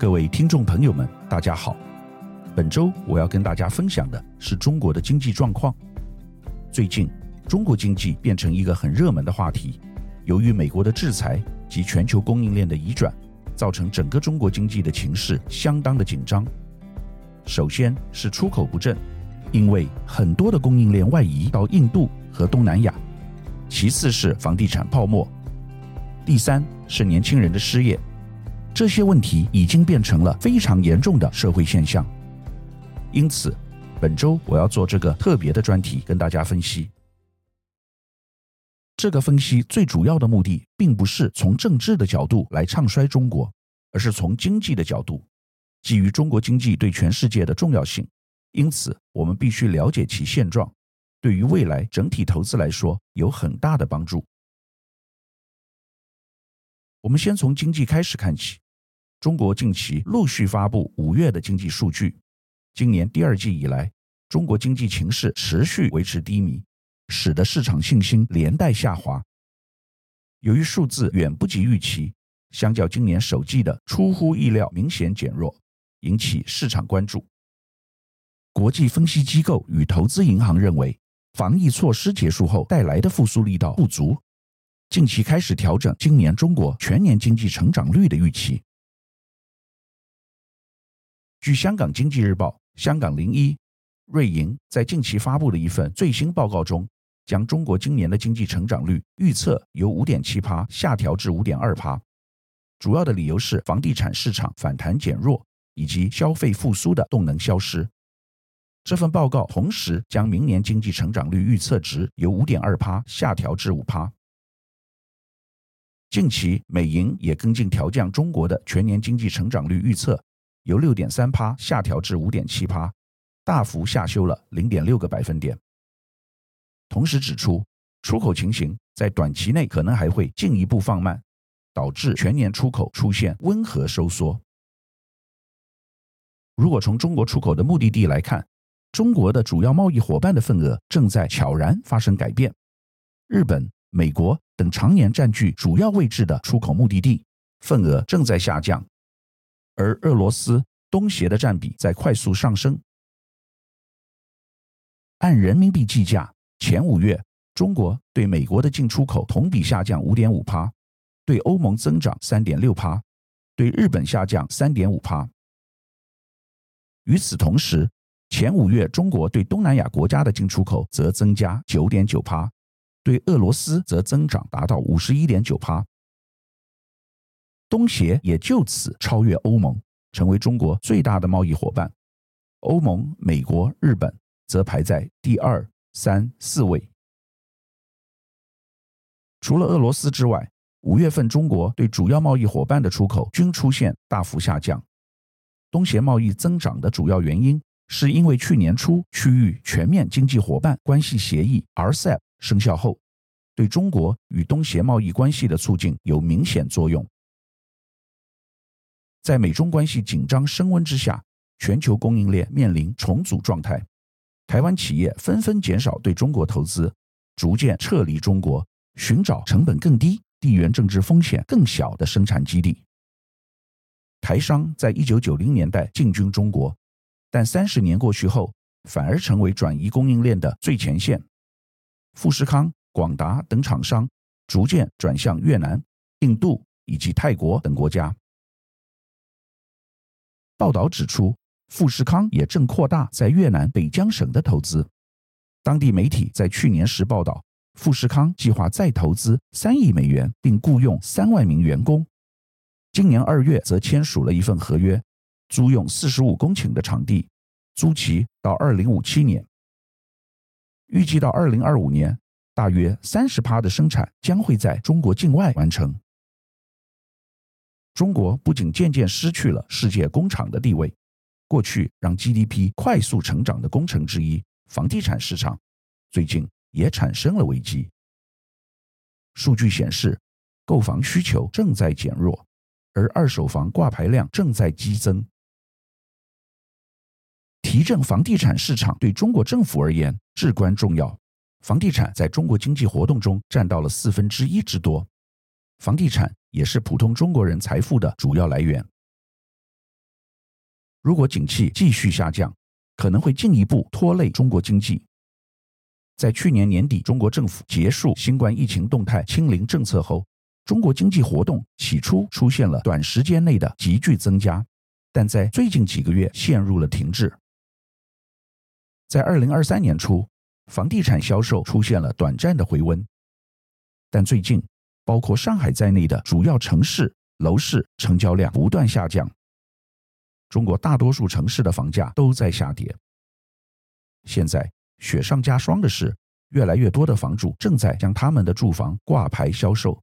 各位听众朋友们，大家好。本周我要跟大家分享的是中国的经济状况。最近，中国经济变成一个很热门的话题。由于美国的制裁及全球供应链的移转，造成整个中国经济的情势相当的紧张。首先是出口不振，因为很多的供应链外移到印度和东南亚。其次是房地产泡沫。第三是年轻人的失业，这些问题已经变成了非常严重的社会现象。因此，本周我要做这个特别的专题，跟大家分析。这个分析最主要的目的，并不是从政治的角度来唱衰中国，而是从经济的角度。基于中国经济对全世界的重要性，因此我们必须了解其现状，对于未来整体投资来说有很大的帮助。我们先从经济开始看起。中国近期陆续发布五月的经济数据，今年第二季以来，中国经济情势持续维持低迷，使得市场信心连带下滑。由于数字远不及预期，相较今年首季的出乎意料明显减弱，引起市场关注。国际分析机构与投资银行认为，防疫措施结束后带来的复苏力道不足。近期开始调整今年中国全年经济成长率的预期。据香港经济日报、香港零一、瑞银在近期发布的一份最新报告中，将中国今年的经济成长率预测由五点七趴下调至五点二趴，主要的理由是房地产市场反弹减弱以及消费复苏的动能消失。这份报告同时将明年经济成长率预测值由五点二趴下调至五趴。近期，美银也跟进调降中国的全年经济成长率预测，由六点三趴下调至五点七趴，大幅下修了零点六个百分点。同时指出，出口情形在短期内可能还会进一步放慢，导致全年出口出现温和收缩。如果从中国出口的目的地来看，中国的主要贸易伙伴的份额正在悄然发生改变，日本、美国。等常年占据主要位置的出口目的地份额正在下降，而俄罗斯、东协的占比在快速上升。按人民币计价，前五月中国对美国的进出口同比下降五点五趴，对欧盟增长三点六趴，对日本下降三点五趴。与此同时，前五月中国对东南亚国家的进出口则增加九点九趴。对俄罗斯则增长达到五十一点九趴，东协也就此超越欧盟，成为中国最大的贸易伙伴。欧盟、美国、日本则排在第二、三、四位。除了俄罗斯之外，五月份中国对主要贸易伙伴的出口均出现大幅下降。东协贸易增长的主要原因，是因为去年初区域全面经济伙伴关系协议 （RCEP）。生效后，对中国与东协贸易关系的促进有明显作用。在美中关系紧张升温之下，全球供应链面临重组状态，台湾企业纷纷减少对中国投资，逐渐撤离中国，寻找成本更低、地缘政治风险更小的生产基地。台商在一九九零年代进军中国，但三十年过去后，反而成为转移供应链的最前线。富士康、广达等厂商逐渐转向越南、印度以及泰国等国家。报道指出，富士康也正扩大在越南北江省的投资。当地媒体在去年时报道，富士康计划再投资三亿美元，并雇佣三万名员工。今年二月则签署了一份合约，租用四十五公顷的场地，租期到二零五七年。预计到二零二五年，大约三十趴的生产将会在中国境外完成。中国不仅渐渐失去了世界工厂的地位，过去让 GDP 快速成长的工程之一——房地产市场，最近也产生了危机。数据显示，购房需求正在减弱，而二手房挂牌量正在激增。提振房地产市场对中国政府而言至关重要。房地产在中国经济活动中占到了四分之一之多，房地产也是普通中国人财富的主要来源。如果景气继续下降，可能会进一步拖累中国经济。在去年年底，中国政府结束新冠疫情动态清零政策后，中国经济活动起初出现了短时间内的急剧增加，但在最近几个月陷入了停滞。在二零二三年初，房地产销售出现了短暂的回温，但最近，包括上海在内的主要城市楼市成交量不断下降。中国大多数城市的房价都在下跌。现在雪上加霜的是，越来越多的房主正在将他们的住房挂牌销售，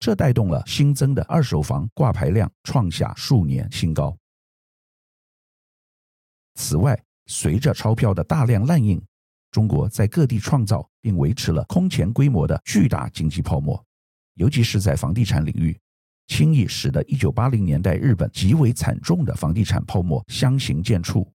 这带动了新增的二手房挂牌量创下数年新高。此外，随着钞票的大量滥印，中国在各地创造并维持了空前规模的巨大经济泡沫，尤其是在房地产领域，轻易使得1980年代日本极为惨重的房地产泡沫相形见绌。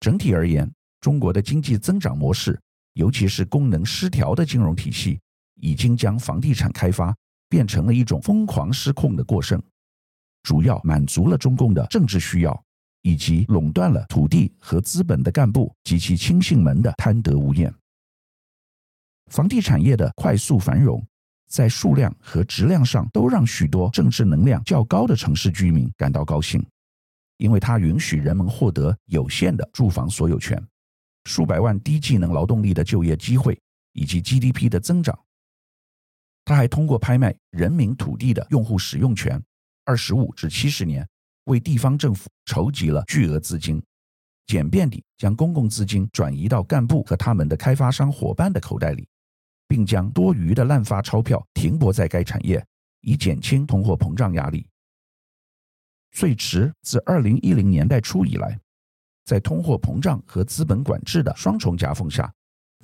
整体而言，中国的经济增长模式，尤其是功能失调的金融体系，已经将房地产开发变成了一种疯狂失控的过剩，主要满足了中共的政治需要。以及垄断了土地和资本的干部及其亲信们的贪得无厌。房地产业的快速繁荣，在数量和质量上都让许多政治能量较高的城市居民感到高兴，因为它允许人们获得有限的住房所有权、数百万低技能劳动力的就业机会以及 GDP 的增长。它还通过拍卖人民土地的用户使用权，二十五至七十年。为地方政府筹集了巨额资金，简便地将公共资金转移到干部和他们的开发商伙伴的口袋里，并将多余的滥发钞票停泊在该产业，以减轻通货膨胀压力。最迟自二零一零年代初以来，在通货膨胀和资本管制的双重夹缝下，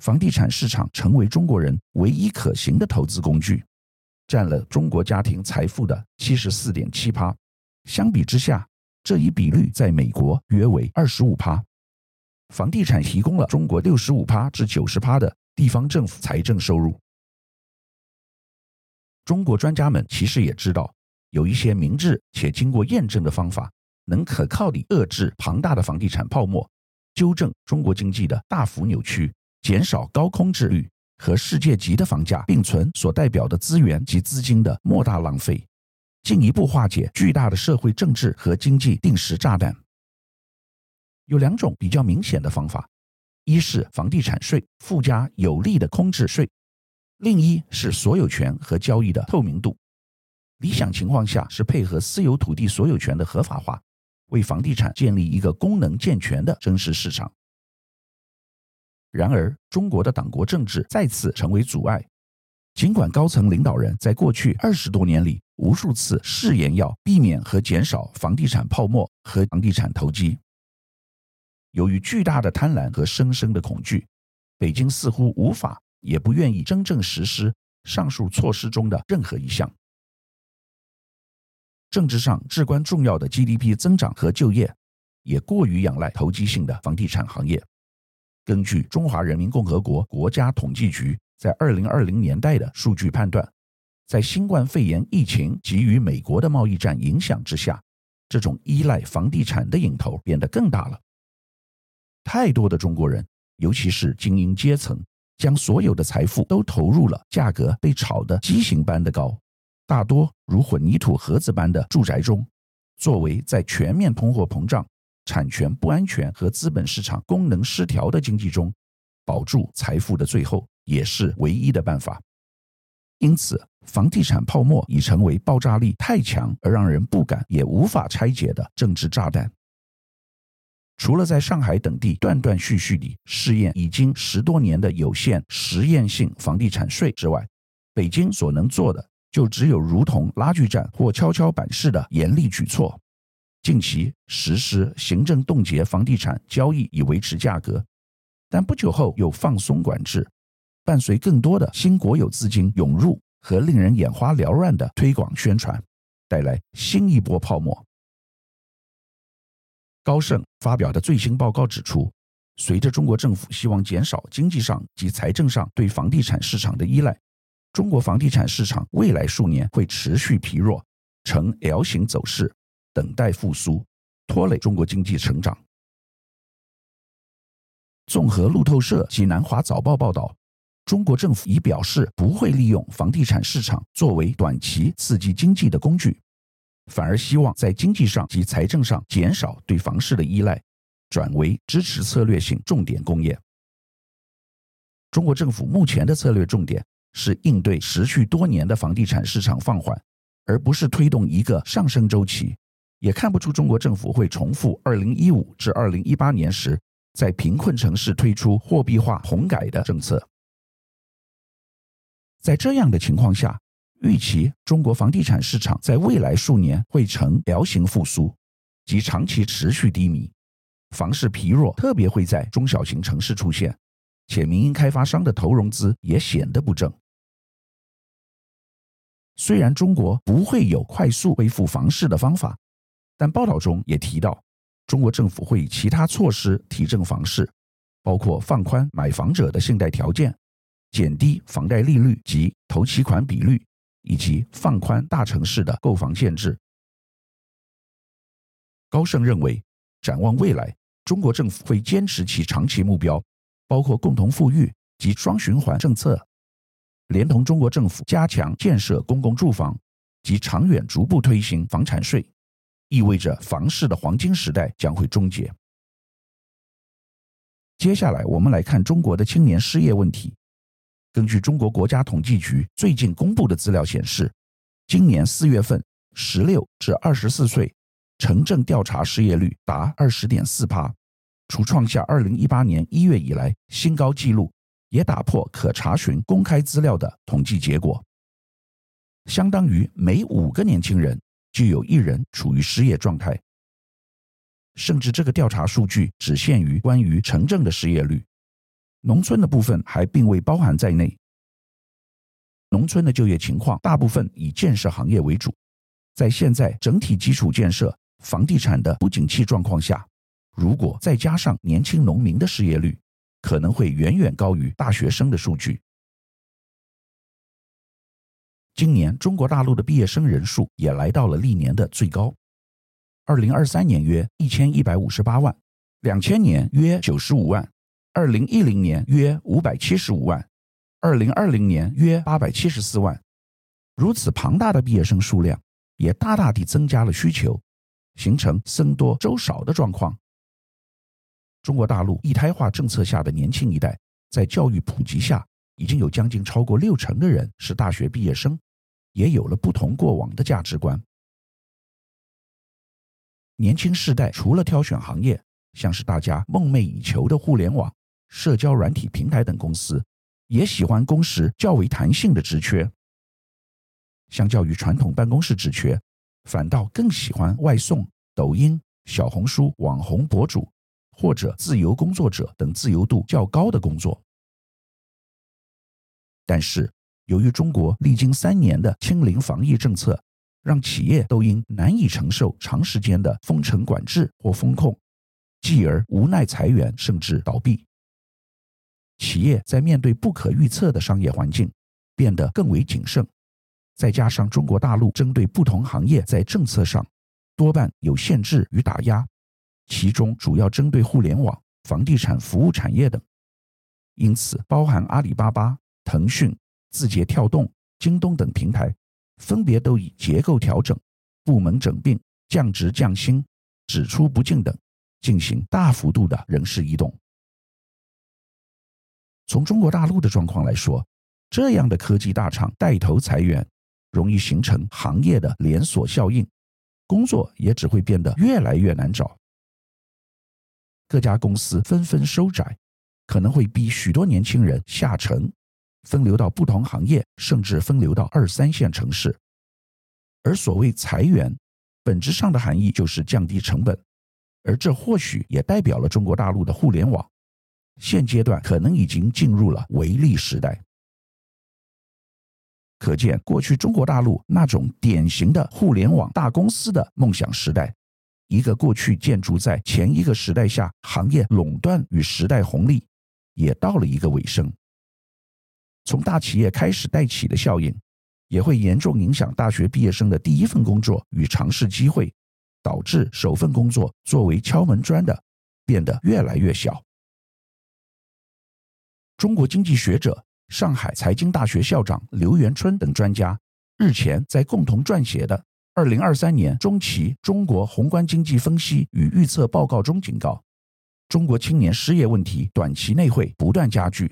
房地产市场成为中国人唯一可行的投资工具，占了中国家庭财富的七十四点七趴。相比之下，这一比率在美国约为二十五趴。房地产提供了中国六十五趴至九十趴的地方政府财政收入。中国专家们其实也知道，有一些明智且经过验证的方法，能可靠地遏制庞大的房地产泡沫，纠正中国经济的大幅扭曲，减少高空置率和世界级的房价并存所代表的资源及资金的莫大浪费。进一步化解巨大的社会政治和经济定时炸弹，有两种比较明显的方法：一是房地产税附加有利的空置税，另一是所有权和交易的透明度。理想情况下是配合私有土地所有权的合法化，为房地产建立一个功能健全的真实市场。然而，中国的党国政治再次成为阻碍。尽管高层领导人在过去二十多年里无数次誓言要避免和减少房地产泡沫和房地产投机，由于巨大的贪婪和深深的恐惧，北京似乎无法也不愿意真正实施上述措施中的任何一项。政治上至关重要的 GDP 增长和就业，也过于仰赖投机性的房地产行业。根据中华人民共和国国家统计局。在二零二零年代的数据判断，在新冠肺炎疫情及与美国的贸易战影响之下，这种依赖房地产的瘾头变得更大了。太多的中国人，尤其是精英阶层，将所有的财富都投入了价格被炒得畸形般的高，大多如混凝土盒子般的住宅中，作为在全面通货膨胀、产权不安全和资本市场功能失调的经济中保住财富的最后。也是唯一的办法。因此，房地产泡沫已成为爆炸力太强而让人不敢也无法拆解的政治炸弹。除了在上海等地断断续续地试验已经十多年的有限实验性房地产税之外，北京所能做的就只有如同拉锯战或跷跷板式的严厉举措：近期实施行政冻结房地产交易以维持价格，但不久后又放松管制。伴随更多的新国有资金涌入和令人眼花缭乱的推广宣传，带来新一波泡沫。高盛发表的最新报告指出，随着中国政府希望减少经济上及财政上对房地产市场的依赖，中国房地产市场未来数年会持续疲弱，呈 L 型走势，等待复苏，拖累中国经济成长。综合路透社及南华早报报道，中国政府已表示不会利用房地产市场作为短期刺激经济的工具，反而希望在经济上及财政上减少对房市的依赖，转为支持策略性重点工业。中国政府目前的策略重点是应对持续多年的房地产市场放缓，而不是推动一个上升周期。也看不出中国政府会重复2015至2018年时在贫困城市推出货币化棚改的政策。在这样的情况下，预期中国房地产市场在未来数年会呈 L 型复苏，及长期持续低迷，房市疲弱特别会在中小型城市出现，且民营开发商的投融资也显得不正。虽然中国不会有快速恢复房市的方法，但报道中也提到，中国政府会以其他措施提振房市，包括放宽买房者的信贷条件。减低房贷利率及头期款比率，以及放宽大城市的购房限制。高盛认为，展望未来，中国政府会坚持其长期目标，包括共同富裕及双循环政策，连同中国政府加强建设公共住房及长远逐步推行房产税，意味着房市的黄金时代将会终结。接下来，我们来看中国的青年失业问题。根据中国国家统计局最近公布的资料显示，今年四月份，十六至二十四岁城镇调查失业率达二十点四趴，除创下二零一八年一月以来新高纪录，也打破可查询公开资料的统计结果。相当于每五个年轻人就有一人处于失业状态，甚至这个调查数据只限于关于城镇的失业率。农村的部分还并未包含在内。农村的就业情况大部分以建设行业为主，在现在整体基础建设、房地产的不景气状况下，如果再加上年轻农民的失业率，可能会远远高于大学生的数据。今年中国大陆的毕业生人数也来到了历年的最高，二零二三年约一千一百五十八万，两千年约九十五万。二零一零年约五百七十五万，二零二零年约八百七十四万，如此庞大的毕业生数量，也大大地增加了需求，形成僧多粥少的状况。中国大陆一胎化政策下的年轻一代，在教育普及下，已经有将近超过六成的人是大学毕业生，也有了不同过往的价值观。年轻世代除了挑选行业，像是大家梦寐以求的互联网。社交软体平台等公司也喜欢工时较为弹性的职缺，相较于传统办公室职缺，反倒更喜欢外送、抖音、小红书网红博主或者自由工作者等自由度较高的工作。但是，由于中国历经三年的清零防疫政策，让企业都因难以承受长时间的封城管制或封控，继而无奈裁员甚至倒闭。企业在面对不可预测的商业环境，变得更为谨慎。再加上中国大陆针对不同行业在政策上多半有限制与打压，其中主要针对互联网、房地产服务产业等。因此，包含阿里巴巴、腾讯、字节跳动、京东等平台，分别都以结构调整、部门整并、降职降薪、只出不进等，进行大幅度的人事异动。从中国大陆的状况来说，这样的科技大厂带头裁员，容易形成行业的连锁效应，工作也只会变得越来越难找。各家公司纷纷收窄，可能会逼许多年轻人下沉，分流到不同行业，甚至分流到二三线城市。而所谓裁员，本质上的含义就是降低成本，而这或许也代表了中国大陆的互联网。现阶段可能已经进入了微利时代，可见过去中国大陆那种典型的互联网大公司的梦想时代，一个过去建筑在前一个时代下行业垄断与时代红利，也到了一个尾声。从大企业开始带起的效应，也会严重影响大学毕业生的第一份工作与尝试机会，导致首份工作作为敲门砖的变得越来越小。中国经济学者、上海财经大学校长刘元春等专家日前在共同撰写的《二零二三年中期中国宏观经济分析与预测报告》中警告，中国青年失业问题短期内会不断加剧，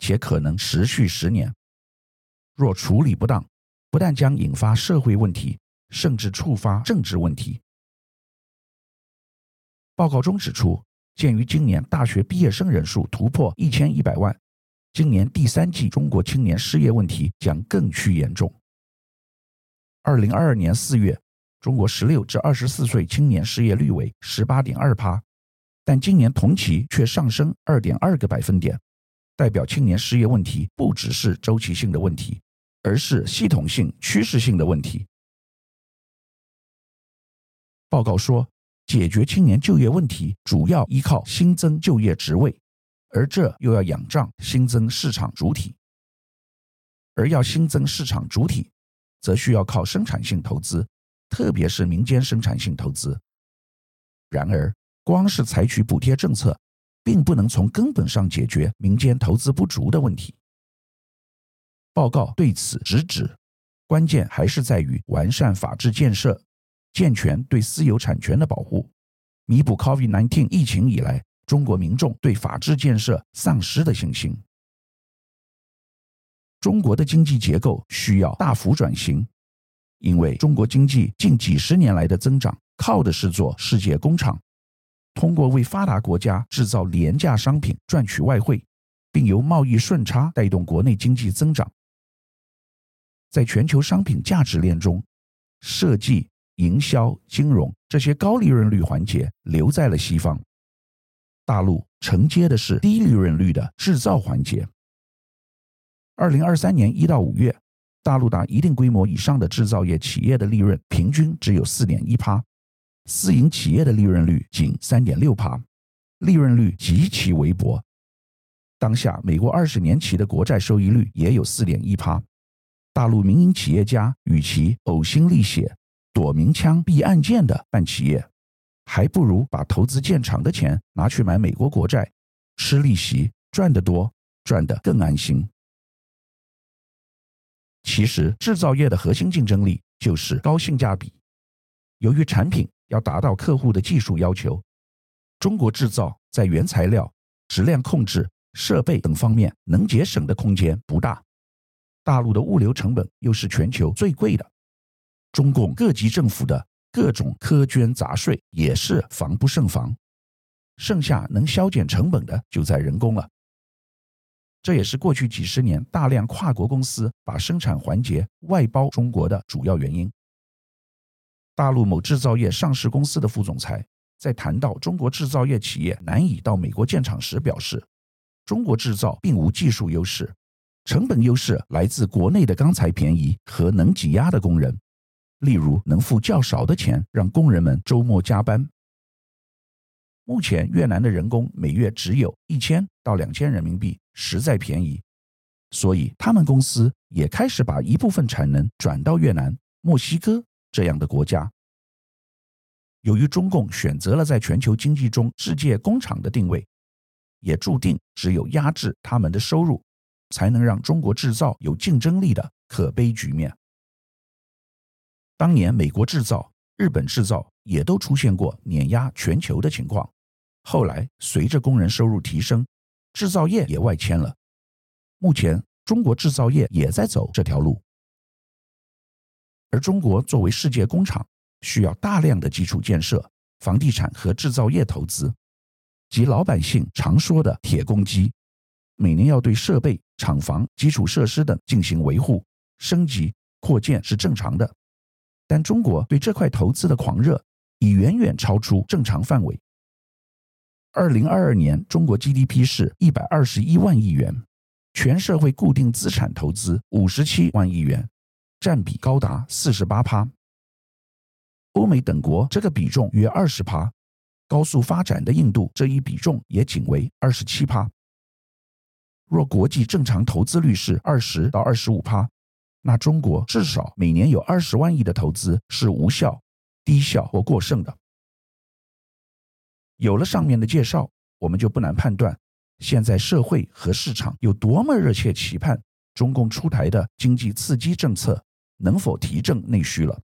且可能持续十年。若处理不当，不但将引发社会问题，甚至触发政治问题。报告中指出，鉴于今年大学毕业生人数突破一千一百万，今年第三季中国青年失业问题将更趋严重。二零二二年四月，中国十六至二十四岁青年失业率为十八点二趴，但今年同期却上升二点二个百分点，代表青年失业问题不只是周期性的问题，而是系统性、趋势性的问题。报告说，解决青年就业问题主要依靠新增就业职位，而这又要仰仗新增市场主体。而要新增市场主体，则需要靠生产性投资，特别是民间生产性投资。然而，光是采取补贴政策，并不能从根本上解决民间投资不足的问题。报告对此直指，关键还是在于完善法治建设。健全对私有产权的保护，弥补 COVID-19 疫情以来中国民众对法治建设丧失的信心。中国的经济结构需要大幅转型，因为中国经济近几十年来的增长靠的是做世界工厂，通过为发达国家制造廉价商品赚取外汇，并由贸易顺差带动国内经济增长。在全球商品价值链中，设计。营销、金融这些高利润率环节留在了西方，大陆承接的是低利润率的制造环节。二零二三年一到五月，大陆达一定规模以上的制造业企业的利润平均只有四点一趴，私营企业的利润率仅三点六趴，利润率极其微薄。当下，美国二十年期的国债收益率也有四点一趴，大陆民营企业家与其呕心沥血。躲明枪避暗箭的办企业，还不如把投资建厂的钱拿去买美国国债，吃利息赚得多，赚得更安心。其实制造业的核心竞争力就是高性价比。由于产品要达到客户的技术要求，中国制造在原材料、质量控制、设备等方面能节省的空间不大。大陆的物流成本又是全球最贵的。中共各级政府的各种苛捐杂税也是防不胜防，剩下能削减成本的就在人工了。这也是过去几十年大量跨国公司把生产环节外包中国的主要原因。大陆某制造业上市公司的副总裁在谈到中国制造业企业难以到美国建厂时表示，中国制造并无技术优势，成本优势来自国内的钢材便宜和能挤压的工人。例如，能付较少的钱让工人们周末加班。目前越南的人工每月只有一千到两千人民币，实在便宜，所以他们公司也开始把一部分产能转到越南、墨西哥这样的国家。由于中共选择了在全球经济中世界工厂的定位，也注定只有压制他们的收入，才能让中国制造有竞争力的可悲局面。当年美国制造、日本制造也都出现过碾压全球的情况。后来随着工人收入提升，制造业也外迁了。目前中国制造业也在走这条路。而中国作为世界工厂，需要大量的基础建设、房地产和制造业投资，及老百姓常说的“铁公鸡”，每年要对设备、厂房、基础设施等进行维护、升级、扩建是正常的。但中国对这块投资的狂热已远远超出正常范围。二零二二年，中国 GDP 是一百二十一万亿元，全社会固定资产投资五十七万亿元，占比高达四十八趴。欧美等国这个比重约二十趴，高速发展的印度这一比重也仅为二十七趴。若国际正常投资率是二十到二十五趴。那中国至少每年有二十万亿的投资是无效、低效或过剩的。有了上面的介绍，我们就不难判断，现在社会和市场有多么热切期盼中共出台的经济刺激政策能否提振内需了。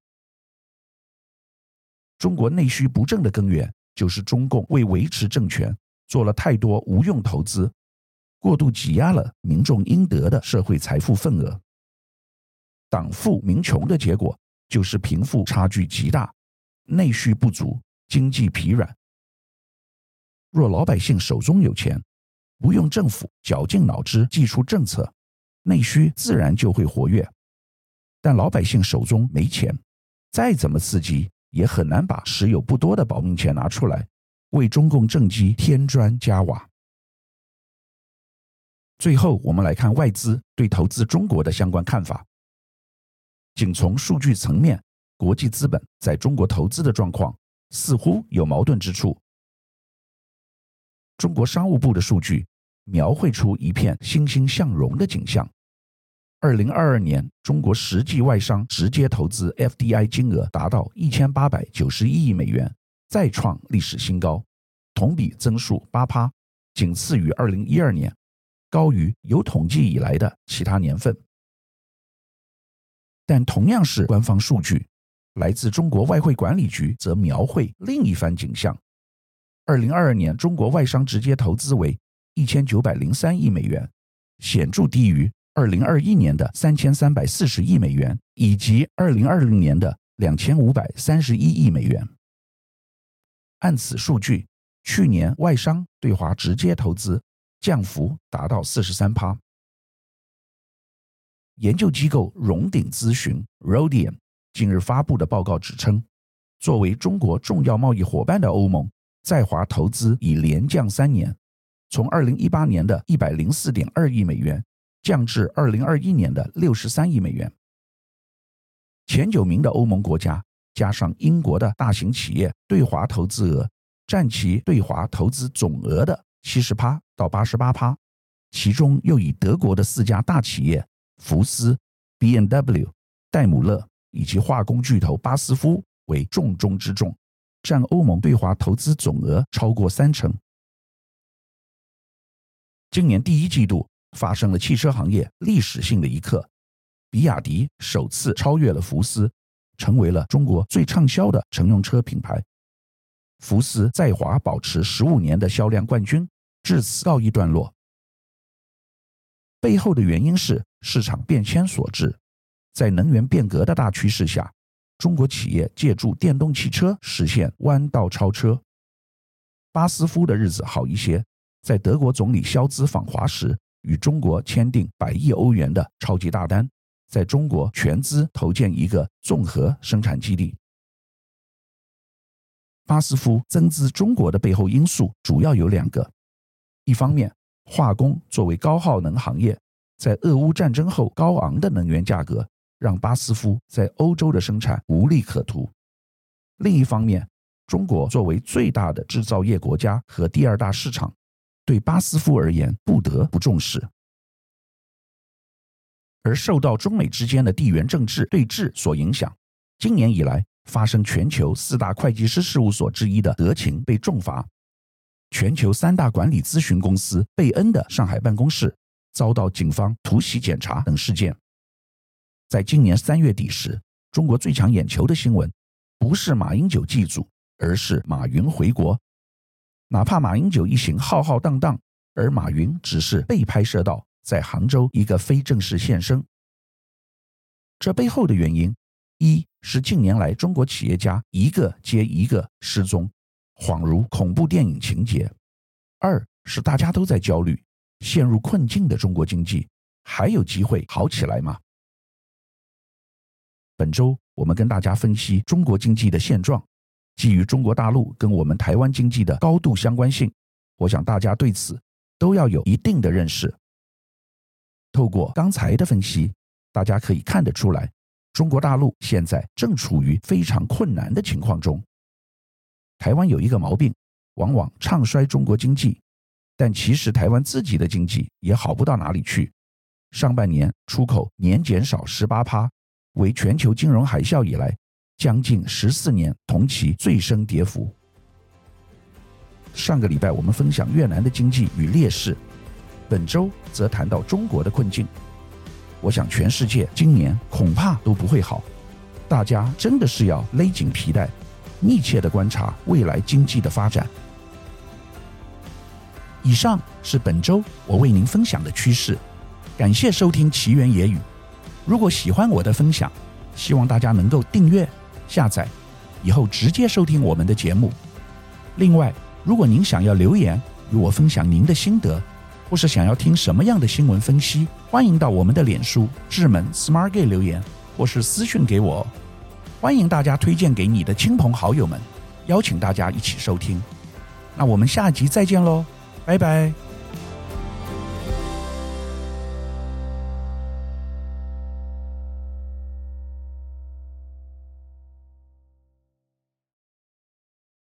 中国内需不振的根源，就是中共为维持政权做了太多无用投资，过度挤压了民众应得的社会财富份额。党富民穷的结果，就是贫富差距极大，内需不足，经济疲软。若老百姓手中有钱，不用政府绞尽脑汁祭出政策，内需自然就会活跃。但老百姓手中没钱，再怎么刺激，也很难把持有不多的保命钱拿出来，为中共政绩添砖加瓦。最后，我们来看外资对投资中国的相关看法。仅从数据层面，国际资本在中国投资的状况似乎有矛盾之处。中国商务部的数据描绘出一片欣欣向荣的景象。二零二二年，中国实际外商直接投资 FDI 金额达到一千八百九十一亿美元，再创历史新高，同比增速八趴，仅次于二零一二年，高于有统计以来的其他年份。但同样是官方数据，来自中国外汇管理局则描绘另一番景象。二零二二年，中国外商直接投资为一千九百零三亿美元，显著低于二零二一年的三千三百四十亿美元，以及二零二零年的两千五百三十一亿美元。按此数据，去年外商对华直接投资降幅达到四十三趴。研究机构荣鼎咨询 （Rodian） 近日发布的报告指称，作为中国重要贸易伙伴的欧盟。在华投资已连降三年，从二零一八年的一百零四点二亿美元降至二零二一年的六十三亿美元。前九名的欧盟国家加上英国的大型企业对华投资额占其对华投资总额的七十趴到八十八趴，其中又以德国的四家大企业福斯、B M W、戴姆勒以及化工巨头巴斯夫为重中之重。占欧盟对华投资总额超过三成。今年第一季度发生了汽车行业历史性的一刻，比亚迪首次超越了福斯，成为了中国最畅销的乘用车品牌。福斯在华保持十五年的销量冠军，至此告一段落。背后的原因是市场变迁所致，在能源变革的大趋势下。中国企业借助电动汽车实现弯道超车。巴斯夫的日子好一些，在德国总理肖兹访华时，与中国签订百亿欧元的超级大单，在中国全资投建一个综合生产基地。巴斯夫增资中国的背后因素主要有两个：一方面，化工作为高耗能行业，在俄乌战争后高昂的能源价格。让巴斯夫在欧洲的生产无利可图。另一方面，中国作为最大的制造业国家和第二大市场，对巴斯夫而言不得不重视。而受到中美之间的地缘政治对峙所影响，今年以来发生全球四大会计师事务所之一的德勤被重罚，全球三大管理咨询公司贝恩的上海办公室遭到警方突袭检查等事件。在今年三月底时，中国最抢眼球的新闻，不是马英九祭祖，而是马云回国。哪怕马英九一行浩浩荡荡，而马云只是被拍摄到在杭州一个非正式现身。这背后的原因，一是近年来中国企业家一个接一个失踪，恍如恐怖电影情节；二是大家都在焦虑，陷入困境的中国经济还有机会好起来吗？本周我们跟大家分析中国经济的现状，基于中国大陆跟我们台湾经济的高度相关性，我想大家对此都要有一定的认识。透过刚才的分析，大家可以看得出来，中国大陆现在正处于非常困难的情况中。台湾有一个毛病，往往唱衰中国经济，但其实台湾自己的经济也好不到哪里去，上半年出口年减少十八趴。为全球金融海啸以来将近十四年同期最深跌幅。上个礼拜我们分享越南的经济与劣势，本周则谈到中国的困境。我想全世界今年恐怕都不会好，大家真的是要勒紧皮带，密切的观察未来经济的发展。以上是本周我为您分享的趋势，感谢收听奇缘野语。如果喜欢我的分享，希望大家能够订阅、下载，以后直接收听我们的节目。另外，如果您想要留言与我分享您的心得，或是想要听什么样的新闻分析，欢迎到我们的脸书智门 Smart Gay 留言，或是私讯给我。欢迎大家推荐给你的亲朋好友们，邀请大家一起收听。那我们下集再见喽，拜拜。